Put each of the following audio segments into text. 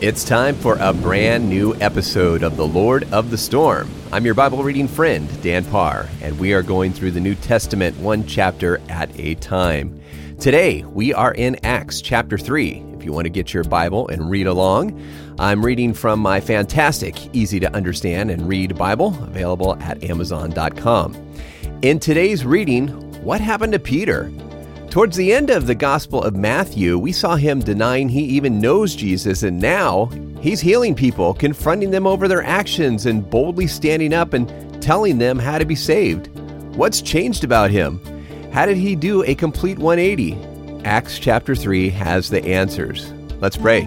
It's time for a brand new episode of The Lord of the Storm. I'm your Bible reading friend, Dan Parr, and we are going through the New Testament one chapter at a time. Today, we are in Acts chapter 3. If you want to get your Bible and read along, I'm reading from my fantastic, easy to understand and read Bible, available at Amazon.com. In today's reading, what happened to Peter? Towards the end of the Gospel of Matthew, we saw him denying he even knows Jesus, and now he's healing people, confronting them over their actions, and boldly standing up and telling them how to be saved. What's changed about him? How did he do a complete 180? Acts chapter 3 has the answers. Let's pray.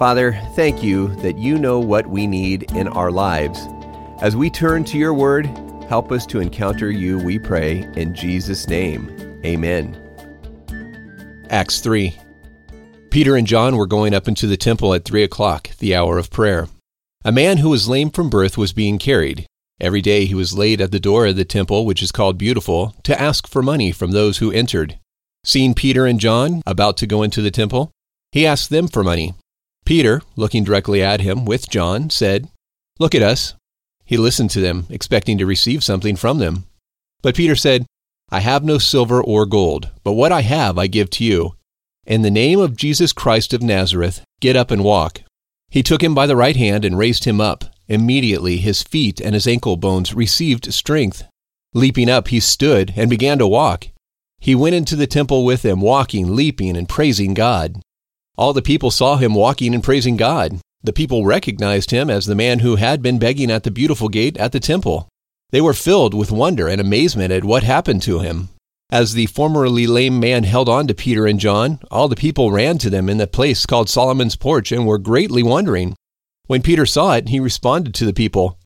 Father, thank you that you know what we need in our lives. As we turn to your word, help us to encounter you, we pray, in Jesus' name. Amen. Acts 3. Peter and John were going up into the temple at three o'clock, the hour of prayer. A man who was lame from birth was being carried. Every day he was laid at the door of the temple, which is called Beautiful, to ask for money from those who entered. Seeing Peter and John about to go into the temple, he asked them for money. Peter, looking directly at him with John, said, Look at us. He listened to them, expecting to receive something from them. But Peter said, I have no silver or gold, but what I have I give to you. In the name of Jesus Christ of Nazareth, get up and walk. He took him by the right hand and raised him up. Immediately his feet and his ankle bones received strength. Leaping up, he stood and began to walk. He went into the temple with them, walking, leaping, and praising God. All the people saw him walking and praising God. The people recognized him as the man who had been begging at the beautiful gate at the temple. They were filled with wonder and amazement at what happened to him. As the formerly lame man held on to Peter and John, all the people ran to them in the place called Solomon's Porch and were greatly wondering. When Peter saw it, he responded to the people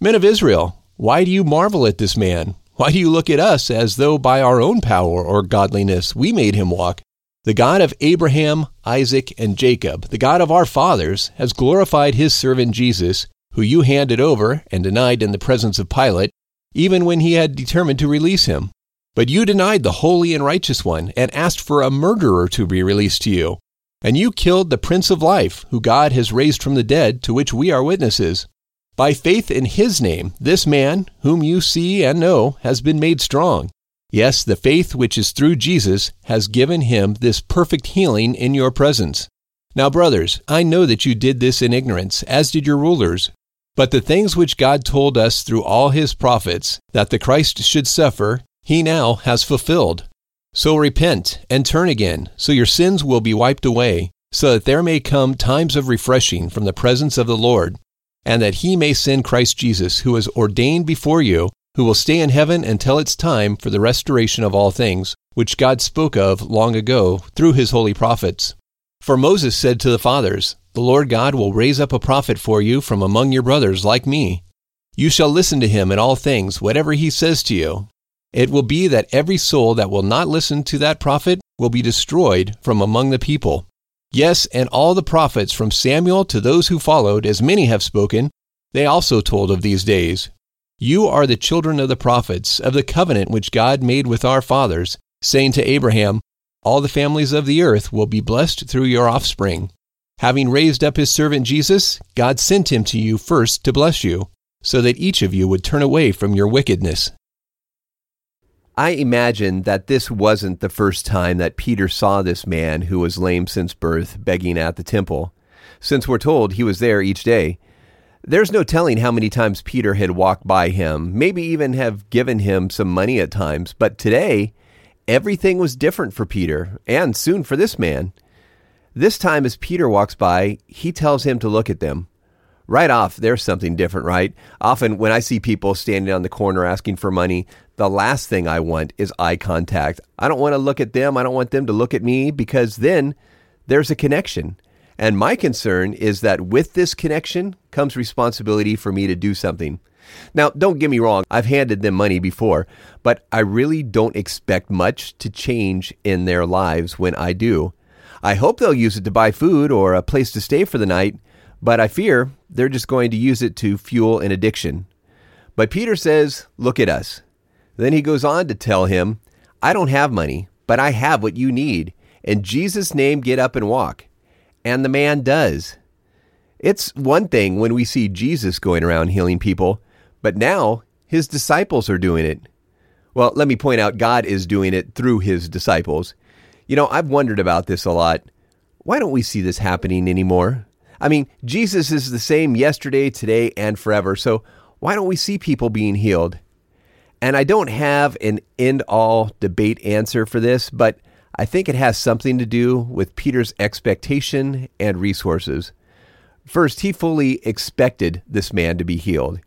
Men of Israel, why do you marvel at this man? Why do you look at us as though by our own power or godliness we made him walk? The God of Abraham, Isaac, and Jacob, the God of our fathers, has glorified his servant Jesus, who you handed over and denied in the presence of Pilate, even when he had determined to release him. But you denied the holy and righteous one, and asked for a murderer to be released to you. And you killed the Prince of Life, who God has raised from the dead, to which we are witnesses. By faith in his name, this man, whom you see and know, has been made strong. Yes, the faith which is through Jesus has given him this perfect healing in your presence. Now, brothers, I know that you did this in ignorance, as did your rulers. But the things which God told us through all his prophets, that the Christ should suffer, he now has fulfilled. So repent and turn again, so your sins will be wiped away, so that there may come times of refreshing from the presence of the Lord, and that he may send Christ Jesus, who is ordained before you, who will stay in heaven until it's time for the restoration of all things, which God spoke of long ago through his holy prophets. For Moses said to the fathers, the Lord God will raise up a prophet for you from among your brothers like me. You shall listen to him in all things, whatever he says to you. It will be that every soul that will not listen to that prophet will be destroyed from among the people. Yes, and all the prophets from Samuel to those who followed, as many have spoken, they also told of these days. You are the children of the prophets, of the covenant which God made with our fathers, saying to Abraham, All the families of the earth will be blessed through your offspring. Having raised up his servant Jesus, God sent him to you first to bless you, so that each of you would turn away from your wickedness. I imagine that this wasn't the first time that Peter saw this man who was lame since birth begging at the temple, since we're told he was there each day. There's no telling how many times Peter had walked by him, maybe even have given him some money at times, but today, everything was different for Peter, and soon for this man. This time, as Peter walks by, he tells him to look at them. Right off, there's something different, right? Often, when I see people standing on the corner asking for money, the last thing I want is eye contact. I don't want to look at them. I don't want them to look at me because then there's a connection. And my concern is that with this connection comes responsibility for me to do something. Now, don't get me wrong, I've handed them money before, but I really don't expect much to change in their lives when I do. I hope they'll use it to buy food or a place to stay for the night, but I fear they're just going to use it to fuel an addiction. But Peter says, Look at us. Then he goes on to tell him, I don't have money, but I have what you need. In Jesus' name, get up and walk. And the man does. It's one thing when we see Jesus going around healing people, but now his disciples are doing it. Well, let me point out God is doing it through his disciples. You know, I've wondered about this a lot. Why don't we see this happening anymore? I mean, Jesus is the same yesterday, today, and forever. So why don't we see people being healed? And I don't have an end all debate answer for this, but I think it has something to do with Peter's expectation and resources. First, he fully expected this man to be healed.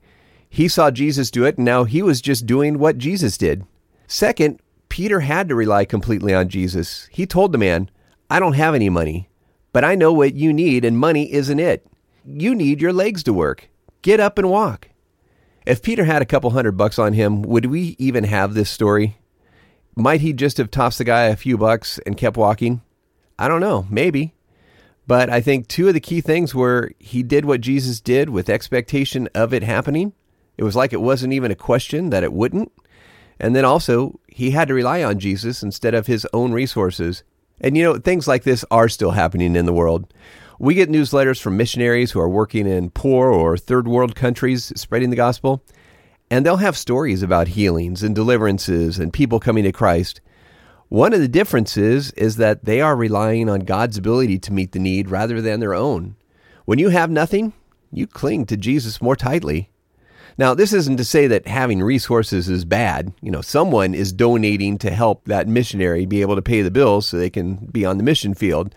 He saw Jesus do it, and now he was just doing what Jesus did. Second, Peter had to rely completely on Jesus. He told the man, I don't have any money, but I know what you need, and money isn't it. You need your legs to work. Get up and walk. If Peter had a couple hundred bucks on him, would we even have this story? Might he just have tossed the guy a few bucks and kept walking? I don't know, maybe. But I think two of the key things were he did what Jesus did with expectation of it happening. It was like it wasn't even a question that it wouldn't. And then also, he had to rely on Jesus instead of his own resources. And you know, things like this are still happening in the world. We get newsletters from missionaries who are working in poor or third world countries spreading the gospel, and they'll have stories about healings and deliverances and people coming to Christ. One of the differences is that they are relying on God's ability to meet the need rather than their own. When you have nothing, you cling to Jesus more tightly. Now, this isn't to say that having resources is bad. You know, someone is donating to help that missionary be able to pay the bills so they can be on the mission field.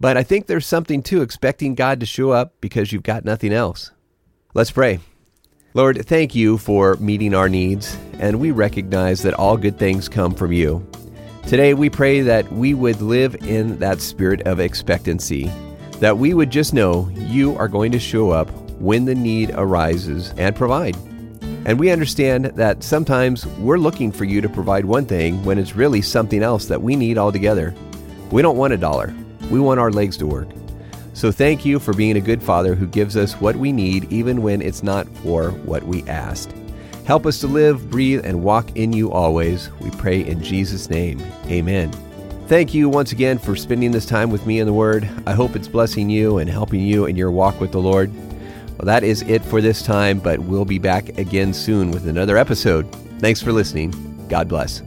But I think there's something to expecting God to show up because you've got nothing else. Let's pray. Lord, thank you for meeting our needs, and we recognize that all good things come from you. Today, we pray that we would live in that spirit of expectancy, that we would just know you are going to show up when the need arises and provide. And we understand that sometimes we're looking for you to provide one thing when it's really something else that we need altogether. We don't want a dollar, we want our legs to work. So thank you for being a good father who gives us what we need even when it's not for what we asked. Help us to live, breathe, and walk in you always. We pray in Jesus' name. Amen. Thank you once again for spending this time with me in the Word. I hope it's blessing you and helping you in your walk with the Lord. Well, that is it for this time, but we'll be back again soon with another episode. Thanks for listening. God bless.